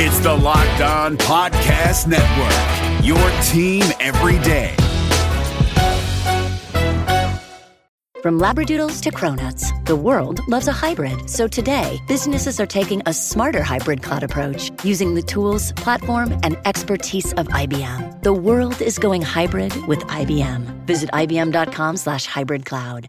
It's the Locked On Podcast Network, your team every day. From Labradoodles to Cronuts, the world loves a hybrid. So today, businesses are taking a smarter hybrid cloud approach using the tools, platform, and expertise of IBM. The world is going hybrid with IBM. Visit IBM.com slash hybrid cloud.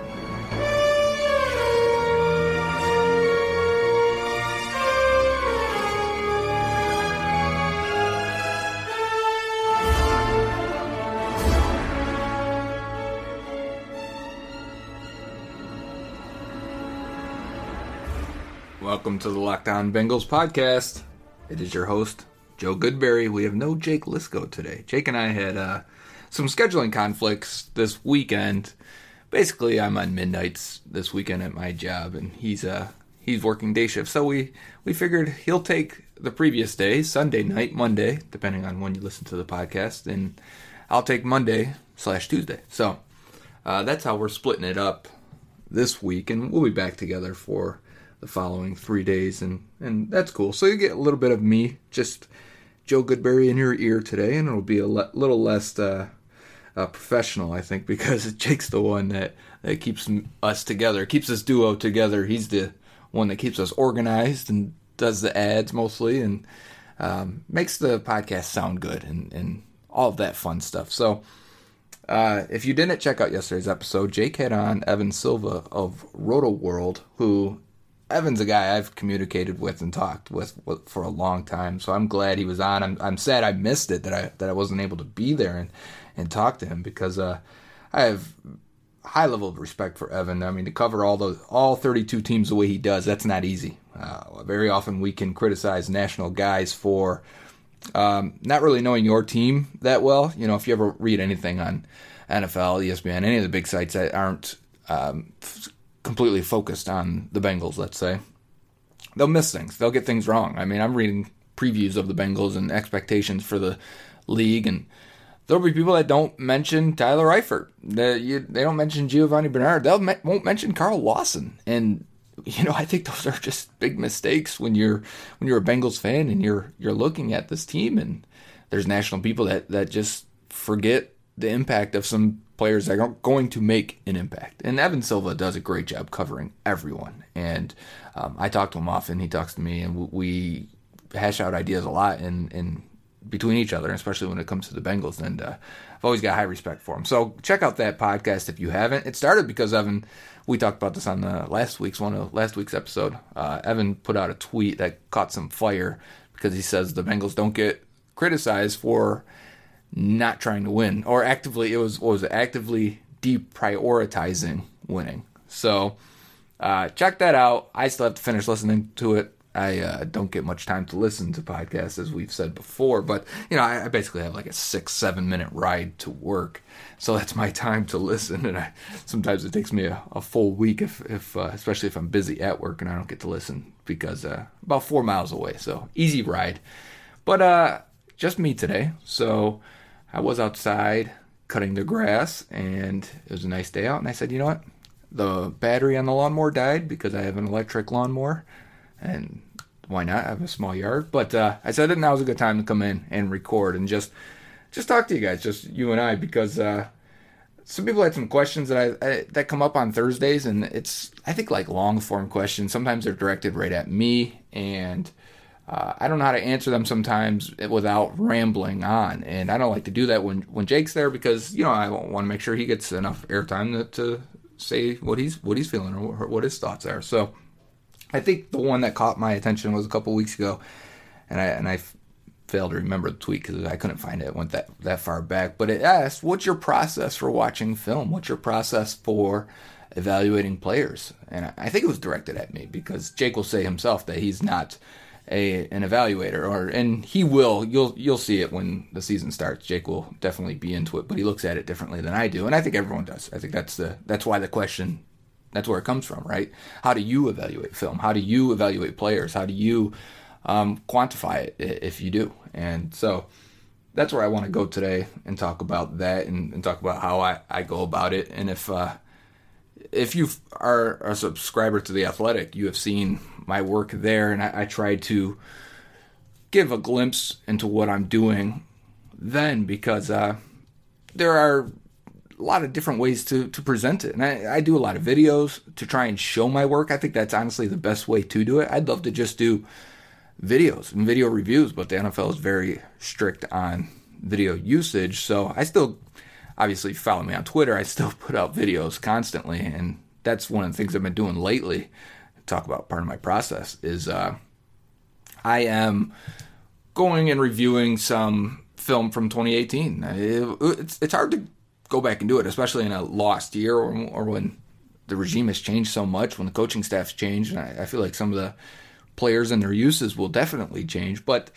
Welcome to the Locked On Bengals podcast. It is your host, Joe Goodberry. We have no Jake Liskow today. Jake and I had uh, some scheduling conflicts this weekend. Basically, I'm on midnights this weekend at my job, and he's uh he's working day shift. So we we figured he'll take the previous day, Sunday night, Monday, depending on when you listen to the podcast, and I'll take Monday slash Tuesday. So uh, that's how we're splitting it up this week, and we'll be back together for the following three days, and and that's cool. So you get a little bit of me, just Joe Goodberry in your ear today, and it'll be a le- little less uh, uh, professional, I think, because Jake's the one that that keeps us together, keeps this duo together. He's the one that keeps us organized and does the ads mostly, and um, makes the podcast sound good and and all of that fun stuff. So. Uh, if you didn't check out yesterday's episode, Jake had on Evan Silva of Roto World, who Evan's a guy I've communicated with and talked with, for a long time, so I'm glad he was on. I'm, I'm sad I missed it that I that I wasn't able to be there and, and talk to him because uh, I have high level of respect for Evan. I mean, to cover all those all 32 teams the way he does, that's not easy. Uh, very often we can criticize national guys for um, not really knowing your team that well. You know, if you ever read anything on NFL, ESPN, any of the big sites that aren't um, completely focused on the Bengals, let's say, they'll miss things. They'll get things wrong. I mean, I'm reading previews of the Bengals and expectations for the league, and there'll be people that don't mention Tyler Eifert. They, you, they don't mention Giovani Bernard. They won't mention Carl Lawson. And you know, I think those are just big mistakes when you're when you're a Bengals fan and you're you're looking at this team and there's national people that that just forget the impact of some players that are going to make an impact. And Evan Silva does a great job covering everyone. And um, I talk to him often. He talks to me, and we hash out ideas a lot in, in between each other, especially when it comes to the Bengals. And uh, I've always got high respect for him. So check out that podcast if you haven't. It started because Evan. We talked about this on the last week's one of last week's episode. Uh, Evan put out a tweet that caught some fire because he says the Bengals don't get criticized for not trying to win or actively it was was it, actively deprioritizing winning. So uh, check that out. I still have to finish listening to it. I uh, don't get much time to listen to podcasts as we've said before, but you know I, I, basically have like a six seven minute ride to work, so that's my time to listen. And I, sometimes it takes me a, a full week if, if uh, especially if I'm busy at work and I don't get to listen because uh, about four miles away. So easy ride, but uh, just me today. So I was outside cutting the grass and it was a nice day out and I said, you know what? The battery on the lawnmower died because I have an electric lawnmower and why not? I have a small yard. But uh, I said that now was a good time to come in and record and just just talk to you guys, just you and I, because uh, some people had some questions that I, I, that come up on Thursdays, and it's I think like long form questions. Sometimes they're directed right at me, and uh, I don't know how to answer them sometimes without rambling on, and I don't like to do that when when Jake's there because you know I want to make sure he gets enough airtime to, to say what he's what he's feeling or what his thoughts are. So I think the one that caught my attention was a couple weeks ago, and I and I failed to remember the tweet because I couldn't find it. It went that that far back, but it asked, "What's your process for watching film? What's your process for evaluating players. And I think it was directed at me because Jake will say himself that he's not a an evaluator or and he will you'll you'll see it when the season starts. Jake will definitely be into it, but he looks at it differently than I do. And I think everyone does. I think that's the that's why the question that's where it comes from, right? How do you evaluate film? How do you evaluate players? How do you um, quantify it if you do? And so that's where I want to go today and talk about that and, and talk about how I, I go about it. And if uh, if you are a subscriber to the Athletic, you have seen my work there, and I, I try to give a glimpse into what I'm doing then because uh, there are a lot of different ways to, to present it. And I, I do a lot of videos to try and show my work. I think that's honestly the best way to do it. I'd love to just do videos and video reviews, but the NFL is very strict on video usage. So I still, obviously, follow me on Twitter. I still put out videos constantly, and that's one of the things I've been doing lately. Talk about part of my process is uh, I am going and reviewing some film from 2018. It, it's it's hard to go back and do it, especially in a lost year or, or when the regime has changed so much, when the coaching staff's changed, and I, I feel like some of the players and their uses will definitely change. But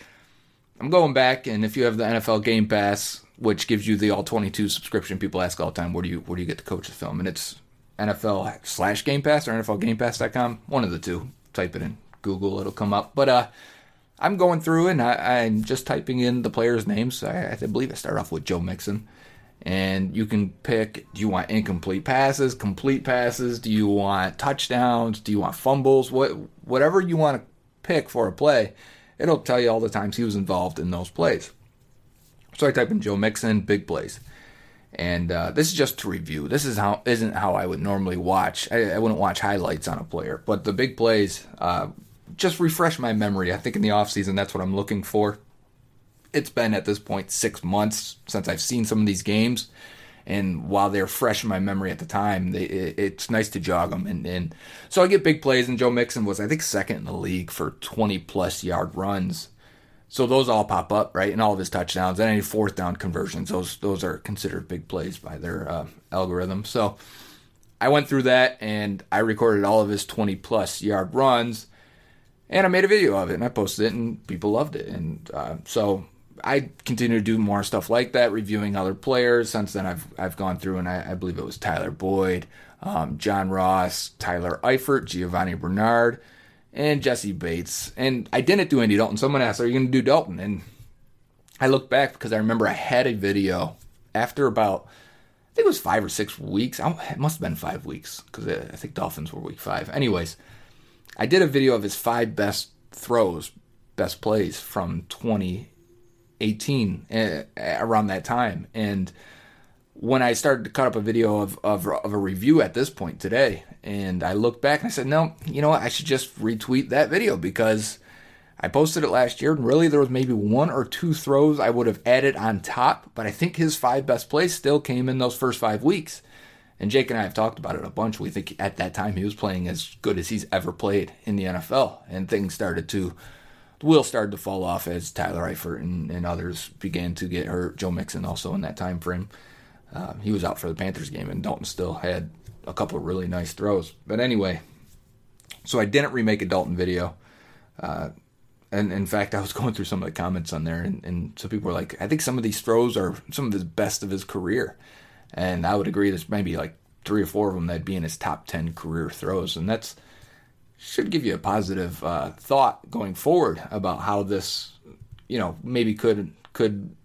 I'm going back, and if you have the NFL Game Pass, which gives you the all 22 subscription, people ask all the time, where do you where do you get to coach the film? And it's NFL slash Game Pass or NFLGamePass.com, one of the two. Type it in Google, it'll come up. But uh, I'm going through and I, am just typing in the players' names. I, I believe I start off with Joe Mixon and you can pick do you want incomplete passes complete passes do you want touchdowns do you want fumbles what whatever you want to pick for a play it'll tell you all the times he was involved in those plays so i type in joe mixon big plays and uh, this is just to review this is how isn't how i would normally watch I, I wouldn't watch highlights on a player but the big plays uh, just refresh my memory i think in the offseason that's what i'm looking for it's been at this point six months since I've seen some of these games. And while they're fresh in my memory at the time, they, it, it's nice to jog them. And, and so I get big plays, and Joe Mixon was, I think, second in the league for 20 plus yard runs. So those all pop up, right? And all of his touchdowns and any fourth down conversions, those those are considered big plays by their uh, algorithm. So I went through that and I recorded all of his 20 plus yard runs, and I made a video of it and I posted it, and people loved it. And uh, so I continue to do more stuff like that, reviewing other players. Since then, I've I've gone through and I, I believe it was Tyler Boyd, um, John Ross, Tyler Eifert, Giovani Bernard, and Jessie Bates. And I didn't do Andy Dalton. Someone asked, "Are you going to do Dalton?" And I look back because I remember I had a video after about I think it was five or six weeks. it must have been five weeks because I think Dolphins were week five. Anyways, I did a video of his five best throws, best plays from 20 18 uh, around that time. And when I started to cut up a video of, of, of, a review at this point today, and I looked back and I said, no, you know what? I should just retweet that video because I posted it last year, and really there was maybe one or two throws I would have added on top, but I think his five best plays still came in those first five weeks. And Jake and I have talked about it a bunch. We think at that time he was playing as good as he's ever played in the NFL, and things started to the started to fall off as Tyler Eifert and, and others began to get hurt. Joe Mixon also in that time frame. Uh, he was out for the Panthers game, and Dalton still had a couple of really nice throws. But anyway, so I didn't remake a Dalton video. Uh, and in fact, I was going through some of the comments on there, and, and some people were like, I think some of these throws are some of his best of his career. And I would agree, there's maybe like three or four of them that'd be in his top 10 career throws. And that's should give you a positive uh, thought going forward about how this, you know, maybe could could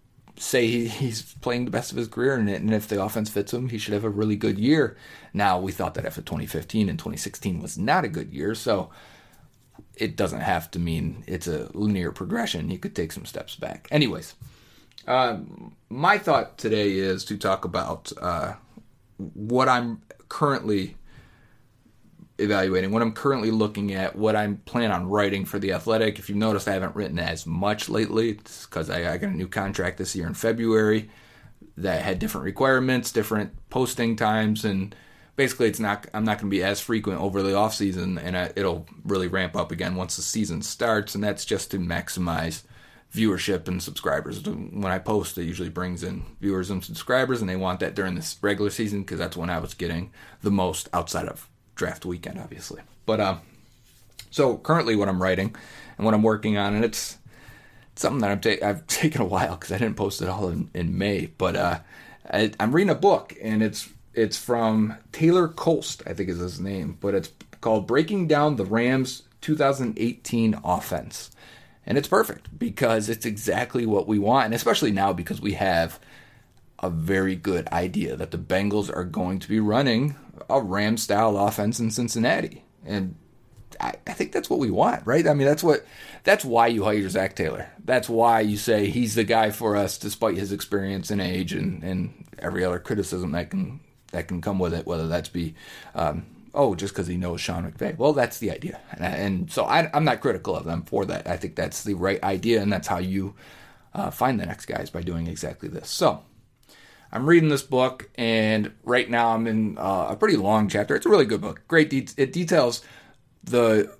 say he, he's playing the best of his career, and, and if the offense fits him, he should have a really good year. Now we thought that after 2015 and 2016 was not a good year, so it doesn't have to mean it's a linear progression. He could take some steps back. Anyways, um, my thought today is to talk about uh, what I'm currently evaluating, what I'm currently looking at, what I'm planning on writing for the Athletic. If you've noticed, I haven't written as much lately because I, I, got a new contract this year in February that had different requirements, different posting times, and basically, it's not. I'm not going to be as frequent over the off season, and I, it'll really ramp up again once the season starts, and that's just to maximize viewership and subscribers. When I post, it usually brings in viewers and subscribers, and they want that during this regular season because that's when I was getting the most outside of draft weekend, obviously. But um, so currently, what I'm writing and what I'm working on, and it's something that I'm ta- I've taken a while because I didn't post it all in, in May, but uh, I, I'm reading a book, and it's it's from Taylor Kolst, I think is his name, but it's called Breaking Down the Rams 2018 Offense. And it's perfect because it's exactly what we want, and especially now because we have a very good idea that the Bengals are going to be running a Ram style offense in Cincinnati. And I, I, think that's what we want, right? I mean, that's what that's why you hire Zac Taylor. That's why you say he's the guy for us, despite his experience and age and, and every other criticism that can that can come with it, whether that's be um, oh, just because he knows Sean McVay. Well, that's the idea. And, and so I, am not critical of them for that. I think that's the right idea, and that's how you uh, find the next guys by doing exactly this. So I'm reading this book, and right now I'm in uh, a pretty long chapter. It's a really good book. Great. De- it details the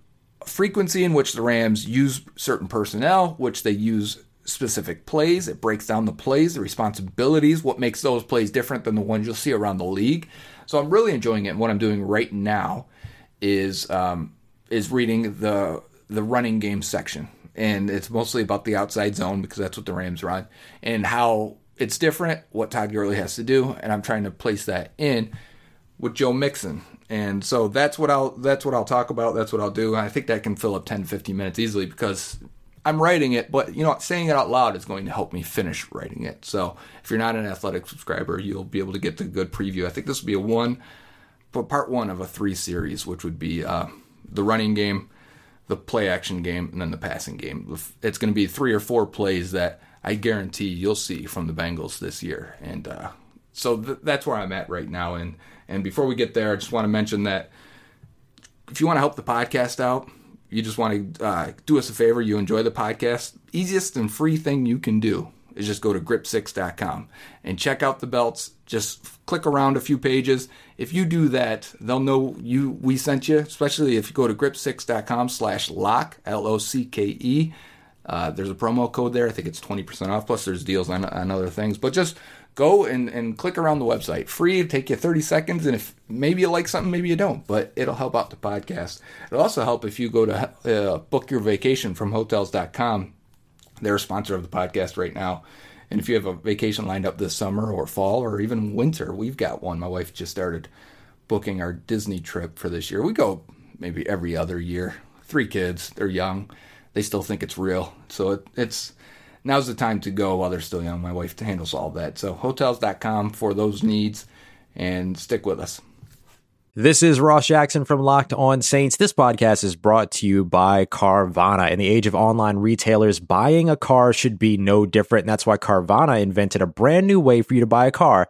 frequency in which the Rams use certain personnel, which they use specific plays. It breaks down the plays, the responsibilities, what makes those plays different than the ones you'll see around the league. So I'm really enjoying it. And what I'm doing right now is um, is reading the the running game section, and it's mostly about the outside zone because that's what the Rams run, and how it's different. What Todd Gurley has to do, and I'm trying to place that in with Joe Mixon. And so that's what I'll that's what I'll talk about. That's what I'll do. I think that can fill up 10 15 minutes easily because I'm writing it, but you know, saying it out loud is going to help me finish writing it. So if you're not an athletic subscriber, you'll be able to get the good preview. I think this will be a one, but part one of a three series, which would be uh, the running game, the play action game, and then the passing game. It's going to be three or four plays that I guarantee you'll see from the Bengals this year, and uh, so th- that's where I'm at right now. And and before we get there, I just want to mention that if you want to help the podcast out you just want to uh, do us a favor, you enjoy the podcast, easiest and free thing you can do is just go to grip6.com and check out the belts. Just click around a few pages. If you do that, they'll know you we sent you, especially if you go to grip6.com slash lock, L-O-C-K-E. Uh, there's a promo code there. I think it's 20% off. Plus, there's deals on, on other things. But just go and, and click around the website. Free, take you 30 seconds. And if maybe you like something, maybe you don't, but it'll help out the podcast. It'll also help if you go to uh, book your vacation from hotels.com. They're a sponsor of the podcast right now. And if you have a vacation lined up this summer or fall or even winter, we've got one. My wife just started booking our Disney trip for this year. We go maybe every other year. Three kids, they're young. They still think it's real. So it, it's now's the time to go while they're still young. My wife handles all that. So hotels.com for those needs and stick with us. This is Ross Jackson from Locked On Saints. This podcast is brought to you by Carvana. In the age of online retailers, buying a car should be no different. And that's why Carvana invented a brand new way for you to buy a car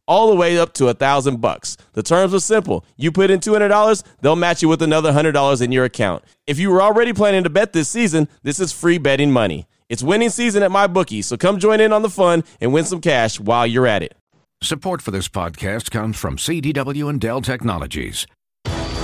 all the way up to a thousand bucks. The terms are simple: you put in two hundred dollars, they'll match you with another hundred dollars in your account. If you were already planning to bet this season, this is free betting money. It's winning season at MyBookie, so come join in on the fun and win some cash while you're at it. Support for this podcast comes from CDW and Dell Technologies.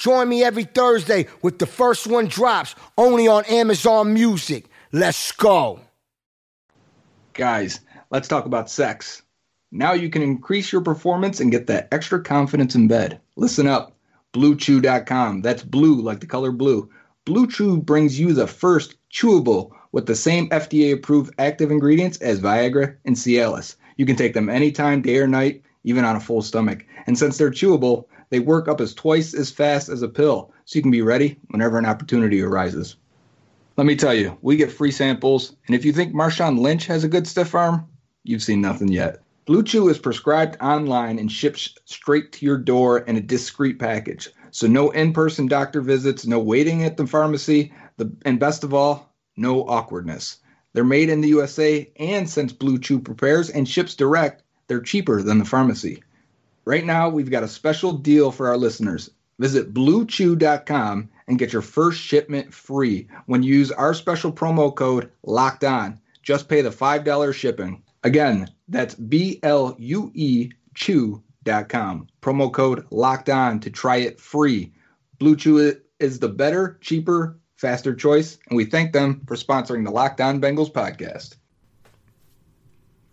Join me every Thursday with the first one drops only on Amazon Music. Let's go. Guys, let's talk about sex. Now you can increase your performance and get that extra confidence in bed. Listen up. BlueChew.com. That's blue like the color blue. Blue Chew brings you the first chewable with the same FDA approved active ingredients as Viagra and Cialis. You can take them anytime, day or night, even on a full stomach. And since they're chewable, they work up as twice as fast as a pill, so you can be ready whenever an opportunity arises. Let me tell you, we get free samples, and if you think Marshawn Lynch has a good stiff arm, you've seen nothing yet. Blue Chew is prescribed online and ships straight to your door in a discreet package. So no in-person doctor visits, no waiting at the pharmacy, the, and best of all, no awkwardness. They're made in the USA, and since Blue Chew prepares and ships direct, they're cheaper than the pharmacy. Right now, we've got a special deal for our listeners. Visit bluechew.com and get your first shipment free when you use our special promo code LOCKED ON. Just pay the $5 shipping. Again, that's B L U E Chew.com. Promo code LOCKED ON to try it free. Blue Chew is the better, cheaper, faster choice, and we thank them for sponsoring the Locked On Bengals podcast.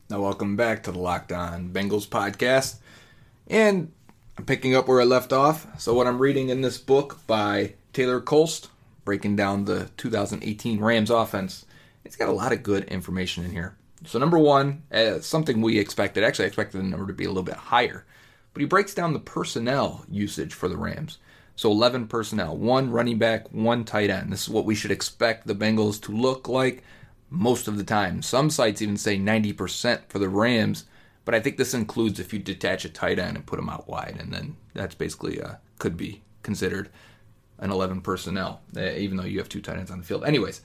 Now, welcome back to the Locked On Bengals podcast. And I'm picking up where I left off. So, what I'm reading in this book by Taylor Kolst, breaking down the 2018 Rams offense, it's got a lot of good information in here. So, number one, uh, something we expected, actually, I expected the number to be a little bit higher, but he breaks down the personnel usage for the Rams. So, 11 personnel, one running back, one tight end. This is what we should expect the Bengals to look like most of the time. Some sites even say 90% for the Rams but I think this includes if you detach a tight end and put him out wide, and then that's basically uh, could be considered an 11 personnel, uh, even though you have two tight ends on the field. Anyways,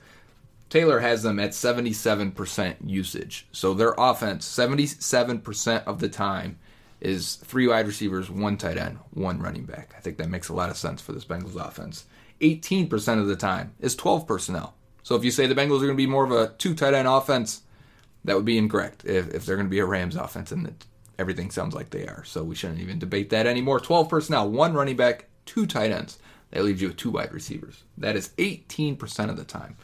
Taylor has them at 77% usage. So their offense, 77% of the time, is three wide receivers, one tight end, one running back. I think that makes a lot of sense for this Bengals offense. 18% of the time is 12 personnel. So if you say the Bengals are going to be more of a two tight end offense, that would be incorrect if, if they're going to be a Rams offense, and everything sounds like they are. So we shouldn't even debate that anymore. 12 personnel, one running back, two tight ends. That leaves you with two wide receivers. That is 18% of the time.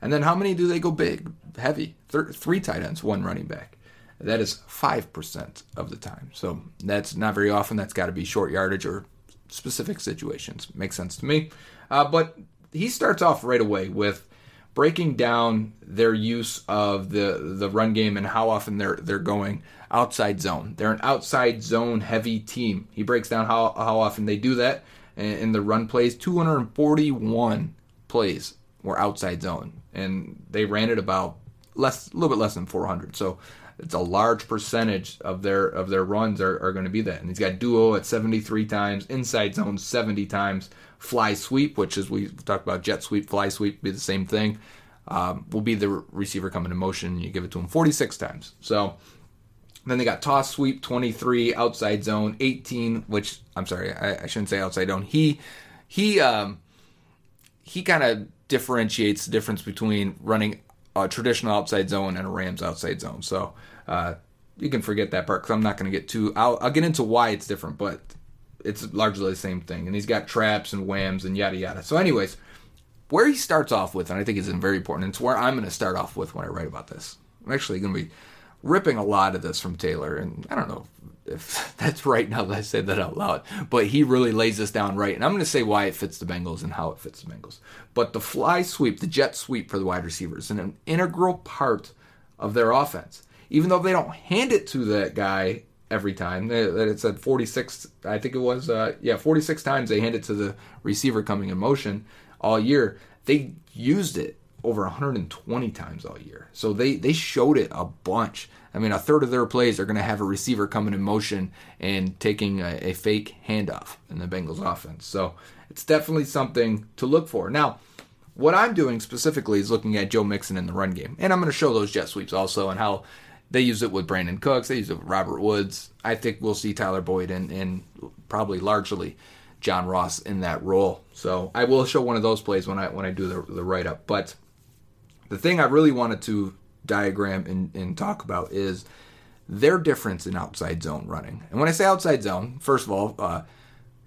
And then how many do they go big, heavy? Three tight ends, one running back. That is 5% of the time. So that's not very often. That's got to be short yardage or specific situations. Makes sense to me. Uh, but he starts off right away with breaking down their use of the the run game and how often they're they're going outside zone. They're an outside zone heavy team. He breaks down how how often they do that in the run plays. 241 plays were outside zone, and they ran it about less, a little bit less than 400. So it's a large percentage of their of their runs are, are going to be that. And he's got duo at 73 times, inside zone 70 times, fly sweep, which is we talked about jet sweep, fly sweep, be the same thing. Um, will be the receiver coming in motion. You give it to him 46 times. So then they got toss sweep 23, outside zone 18, which I'm sorry, I, I shouldn't say outside zone. He he um he kind of differentiates the difference between running a traditional outside zone and a Rams outside zone. So uh, you can forget that part because I'm not going to get too. I'll, I'll get into why it's different, but it's largely the same thing. And he's got traps and whams and yada yada. So, anyways, where he starts off with, and I think is very important, it's where I'm going to start off with when I write about this. I'm actually going to be ripping a lot of this from Taylor, and I don't know if that's right now that I say that out loud, but he really lays this down right. And I'm going to say why it fits the Bengals and how it fits the Bengals. But the fly sweep, the jet sweep for the wide receivers, is an integral part of their offense. Even though they don't hand it to that guy every time, that it said 46, I think it was, uh, yeah, 46 times they handed to the receiver coming in motion all year. They used it over 120 times all year. So they they showed it a bunch. I mean, a third of their plays are going to have a receiver coming in motion and taking a, a, fake handoff in the Bengals offense. So it's definitely something to look for. Now, what I'm doing specifically is looking at Joe Mixon in the run game, and I'm going to show those jet sweeps also and how they use it with Brandin Cooks. They use it with Robert Woods. I think we'll see Tyler Boyd and, and probably largely John Ross in that role. So I will show one of those plays when I when I do the, the write up, but the thing I really wanted to diagram and, and talk about is their difference in outside zone running. And when I say outside zone, first of all, uh,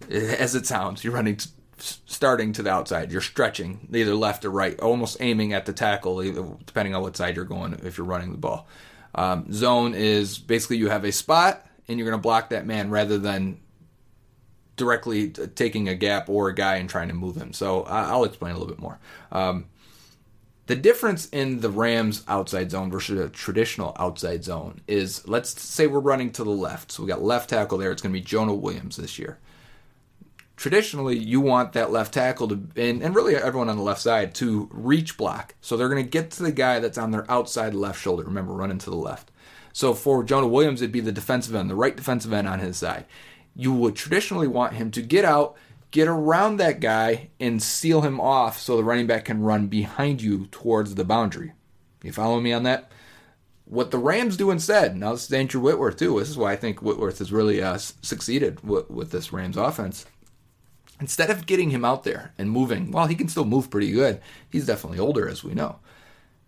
as it sounds, you're running t- starting to the outside. You're stretching either left or right, almost aiming at the tackle, depending on what side you're going if you're running the ball. Um, zone is basically you have a spot and you're going to block that man rather than directly taking a gap or a guy and trying to move him. So I'll explain a little bit more. Um, the difference in the Rams outside zone versus a traditional outside zone is let's say we're running to the left. So we got left tackle there. It's going to be Jonah Williams this year. Traditionally, you want that left tackle to, and, and really everyone on the left side, to reach block. So they're going to get to the guy that's on their outside left shoulder. Remember, running to the left. So for Jonah Williams, it'd be the defensive end, the right defensive end on his side. You would traditionally want him to get out get around that guy and seal him off so the running back can run behind you towards the boundary. You follow me on that? What the Rams do instead, now this is Andrew Whitworth too. This is why I think Whitworth has really uh, succeeded with, with this Rams offense. Instead of getting him out there and moving, well, he can still move pretty good. He's definitely older, as we know.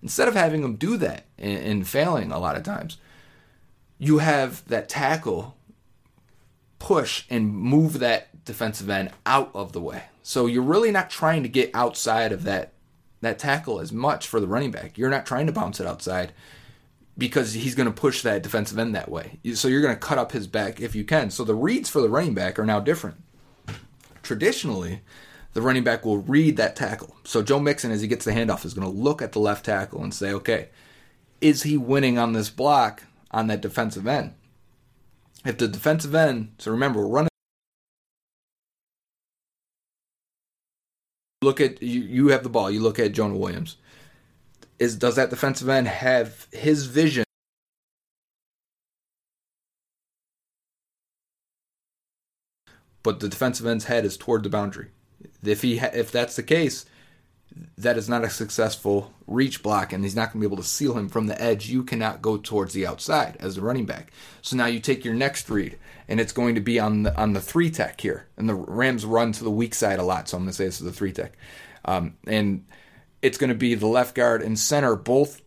Instead of having him do that and, and failing a lot of times, you have that tackle push and move that defensive end out of the way. So you're really not trying to get outside of that that tackle as much for the running back. You're not trying to bounce it outside because he's going to push that defensive end that way. So you're going to cut up his back if you can. So the reads for the running back are now different. Traditionally, the running back will read that tackle. So Joe Mixon, as he gets the handoff, is going to look at the left tackle and say, okay, is he winning on this block on that defensive end? If the defensive end, so remember, we're running look at you, you have the ball. You look at Jonah Williams. Is does that defensive end have his vision? But the defensive end's head is toward the boundary. If he ha- if that's the case, that is not a successful reach block, and he's not going to be able to seal him from the edge. You cannot go towards the outside as a running back. So now you take your next read, and it's going to be on the on the three tech here. And the Rams run to the weak side a lot, so I'm going to say this is the three tech, um, and it's going to be the left guard and center both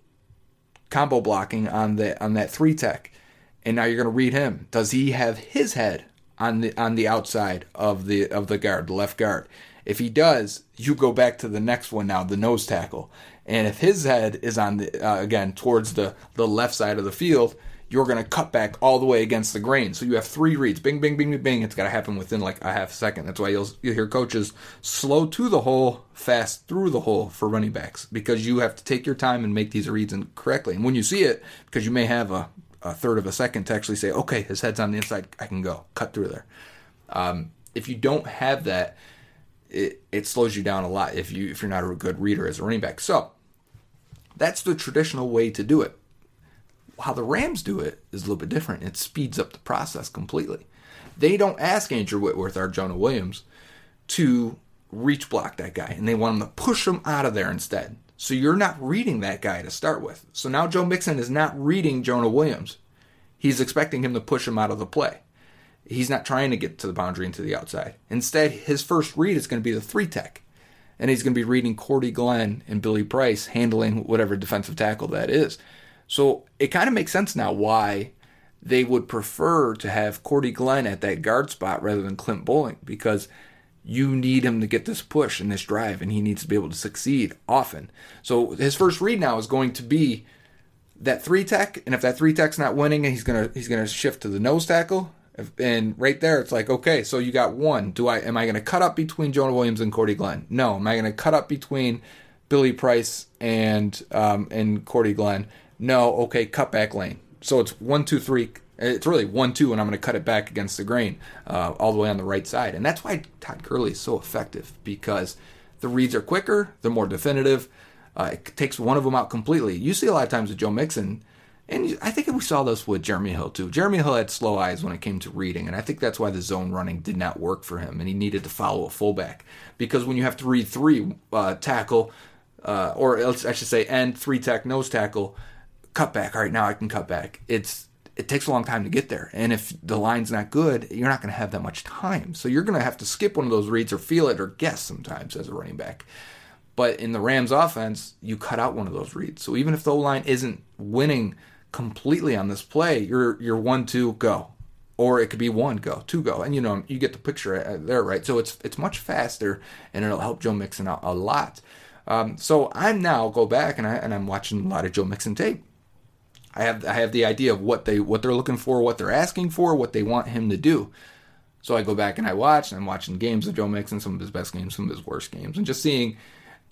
combo blocking on the on that three tech. And now you're going to read him. Does he have his head on the on the outside of the of the guard, the left guard? If he does, you go back to the next one now, the nose tackle. And if his head is on the uh, again towards the the left side of the field, you're going to cut back all the way against the grain. So you have three reads, bing, bing, bing, bing, bing. It's got to happen within like a half second. That's why you'll, you'll hear coaches slow to the hole, fast through the hole for running backs because you have to take your time and make these reads correctly. And when you see it, because you may have a, a third of a second to actually say, okay, his head's on the inside, I can go, cut through there. Um, if you don't have that, it, it slows you down a lot if you if you're not a good reader as a running back. So that's the traditional way to do it. How the Rams do it is a little bit different. It speeds up the process completely. They don't ask Andrew Whitworth or Jonah Williams to reach block that guy, and they want him to push him out of there instead. So you're not reading that guy to start with. So now Joe Mixon is not reading Jonah Williams. He's expecting him to push him out of the play. He's not trying to get to the boundary and to the outside. Instead, his first read is going to be the three tech and he's going to be reading Cordy Glenn and Billy Price handling whatever defensive tackle that is. So it kind of makes sense now why they would prefer to have Cordy Glenn at that guard spot rather than Clint Boling because you need him to get this push and this drive and he needs to be able to succeed often. So his first read now is going to be that three tech and if that three tech's not winning he's to he's to shift to the nose tackle and right there, it's like, okay, so you got one. Do I am I to cut up between Jonah Williams and Cordy Glenn? No. Am I to cut up between Billy Price and um, and Cordy Glenn? No. Okay, cut back lane. So it's one, two, three. It's really one, two, and I'm going to cut it back against the grain, uh, all the way on the right side. And that's why Todd Gurley is so effective because the reads are quicker, they're more definitive. Uh, it takes one of them out completely. You see a lot of times with Joe Mixon and I think we saw this with Jeremy Hill too. Jeremy Hill had slow eyes when it came to reading, and I think that's why the zone running did not work for him, and he needed to follow a fullback because when you have to read three uh, tackle, uh, or I should say, and three tech nose tackle, cut back. All right, now I can cut back. It's it takes a long time to get there, and if the line's not good, you're not going to have that much time. So you're going to have to skip one of those reads or feel it or guess sometimes as a running back. But in the Rams offense, you cut out one of those reads. So even if the line isn't winning completely on this play, you're you're one two go, or it could be one go, two go, and you know you get the picture uh, there, right? So it's it's much faster, and it'll help Joe Mixon out a lot. Um, so I'm now go back and I and I'm watching a lot of Joe Mixon tape. I have I have the idea of what they what they're looking for, what they're asking for, what they want him to do. So I go back and I watch, and I'm watching games of Joe Mixon, some of his best games, some of his worst games, and just seeing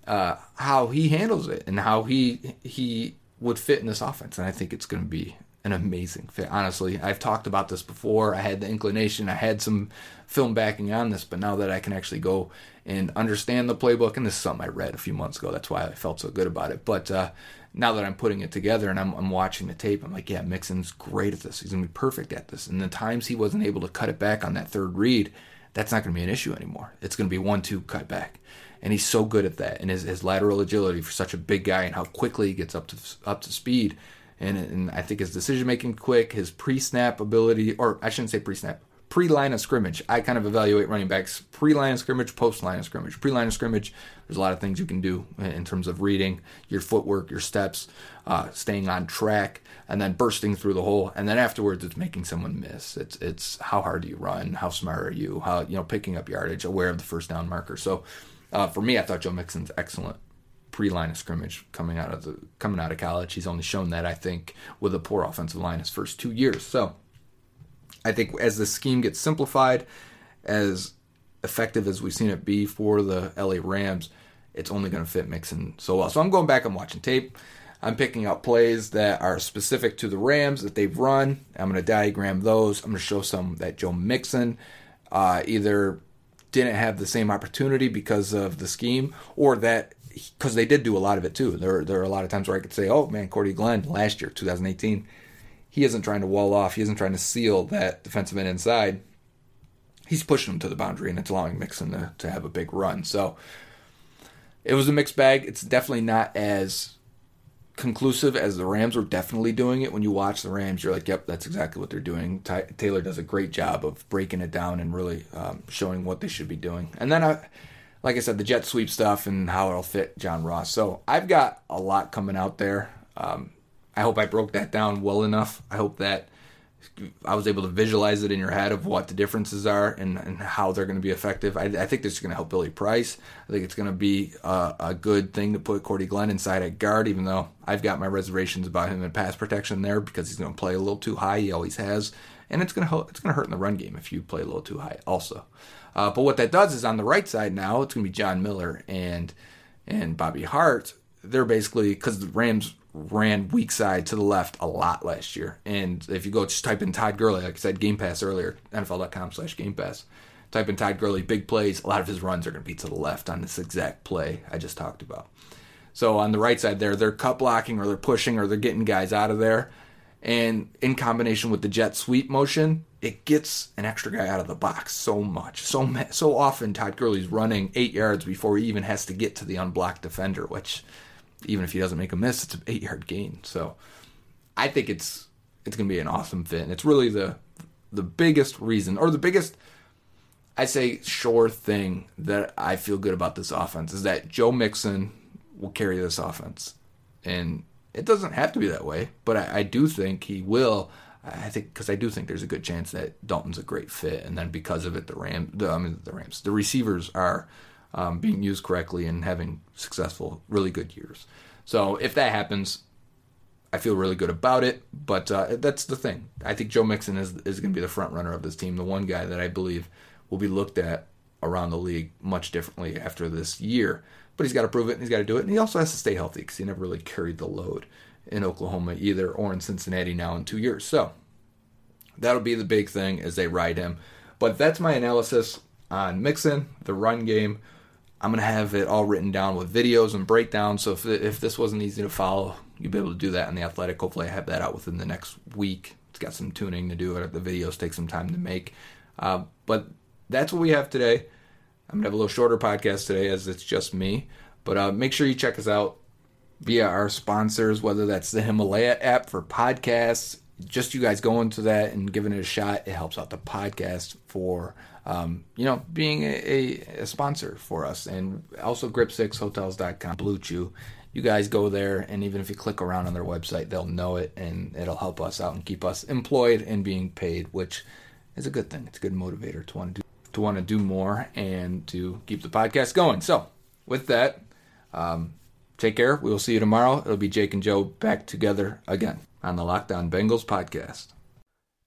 uh, how he handles it and how he he would fit in this offense. And I think it's going to be an amazing fit. Honestly, I've talked about this before. I had the inclination, I had some film backing on this, but now that I can actually go and understand the playbook, and this is something I read a few months ago, that's why I felt so good about it. But uh, now that I'm putting it together and I'm, I'm, watching the tape, I'm like, yeah, Mixon's great at this. He's going to be perfect at this. And the times he wasn't able to cut it back on that third read, that's not going to be an issue anymore. It's going to be one, two, cut back and he's so good at that. And his, his lateral agility for such a big guy, and how quickly he gets up to up to speed, and, and I think his decision making quick, his pre snap ability, or I shouldn't say pre snap, pre line of scrimmage. I kind of evaluate running backs pre line of scrimmage, post line of scrimmage. Pre line of scrimmage, there's a lot of things you can do in terms of reading your footwork, your steps, uh, staying on track, and then bursting through the hole. And then afterwards, it's making someone miss. It's it's how hard do you run? How smart are you? How you know picking up yardage, aware of the first down marker. So uh, for me, I thought Joe Mixon's excellent pre-line of scrimmage coming out of the coming out of college. He's only shown that I think with a poor offensive line his first two years. So I think as the scheme gets simplified, as effective as we've seen it be for the LA Rams, it's only going to fit Mixon so well. So I'm going back. I'm watching tape. I'm picking out plays that are specific to the Rams that they've run. I'm going to diagram those. I'm going to show some that Joe Mixon uh, either didn't have the same opportunity because of the scheme, or that because they did do a lot of it too. There, there are a lot of times where I could say, "Oh man, Cordy Glenn last year, 2018, he isn't trying to wall off, he isn't trying to seal that defensive inside. He's pushing him to the boundary, and it's allowing Mixon to, to have a big run." So it was a mixed bag. It's definitely not as conclusive as the Rams were definitely doing it. When you watch the Rams, you're like, yep, that's exactly what they're doing. Ty- Taylor does a great job of breaking it down and really um, showing what they should be doing. And then, I, like I said, the jet sweep stuff and how it'll fit John Ross. So I've got a lot coming out there. Um, I hope I broke that down well enough. I hope that I was able to visualize it in your head of what the differences are and, and how they're going to be effective. I, I think this is going to help Billy Price. I think it's going to be a, a, good thing to put Cordy Glenn inside at guard, even though I've got my reservations about him in pass protection there because he's going to play a little too high. He always has, and it's going to it's going to hurt in the run game if you play a little too high. Also, uh, but what that does is on the right side now it's going to be John Miller and and Bobby Hart. They're basically because the Rams ran weak side to the left a lot last year. And if you go just type in Todd Gurley, like I said, Game Pass earlier, NFL.com slash Game Pass, type in Todd Gurley, big plays, a lot of his runs are going to be to the left on this exact play I just talked about. So on the right side there, they're cut blocking or they're pushing or they're getting guys out of there. And in combination with the jet sweep motion, it gets an extra guy out of the box so much. So so often Todd Gurley's running eight yards before he even has to get to the unblocked defender, which – even if he doesn't make a miss, it's an eight yard gain. So I think it's it's going to be an awesome fit. And it's really the the biggest reason, or the biggest, I say, sure thing that I feel good about this offense is that Joe Mixon will carry this offense, and it doesn't have to be that way, but I, I do think he will. I think because I do think there's a good chance that Dalton's a great fit, and then because of it, the Ram, the, I mean the Rams, the receivers are um, being used correctly and having successful, really good years. So if that happens, I feel really good about it. But uh, that's the thing. I think Joe Mixon is is going to be the front runner of this team, the one guy that I believe will be looked at around the league much differently after this year. But he's got to prove it and he's got to do it. And he also has to stay healthy because he never really carried the load in Oklahoma either or in Cincinnati now in two years. So that'll be the big thing as they ride him. But that's my analysis on Mixon, the run game. I'm gonna have it all written down with videos and breakdowns. So if if this wasn't easy to follow, you'll be able to do that on the Athletic. Hopefully, I have that out within the next week. It's got some tuning to do it. The videos take some time to make, uh, but that's what we have today. I'm gonna have a little shorter podcast today as it's just me. But uh, make sure you check us out via our sponsors, whether that's the Himalaya app for podcasts. Just you guys going to that and giving it a shot, it helps out the podcast for um, you know, being a, a, sponsor for us. And also grip6hotels.com, BlueChew. You guys go there, and even if you click around on their website, they'll know it, and it'll help us out and keep us employed and being paid, which is a good thing. It's a good motivator to want to do to want to do more and to keep the podcast going. So, with that, um, take care. We will see you tomorrow. It'll be Jake and Joe back together again on the Locked On Bengals podcast.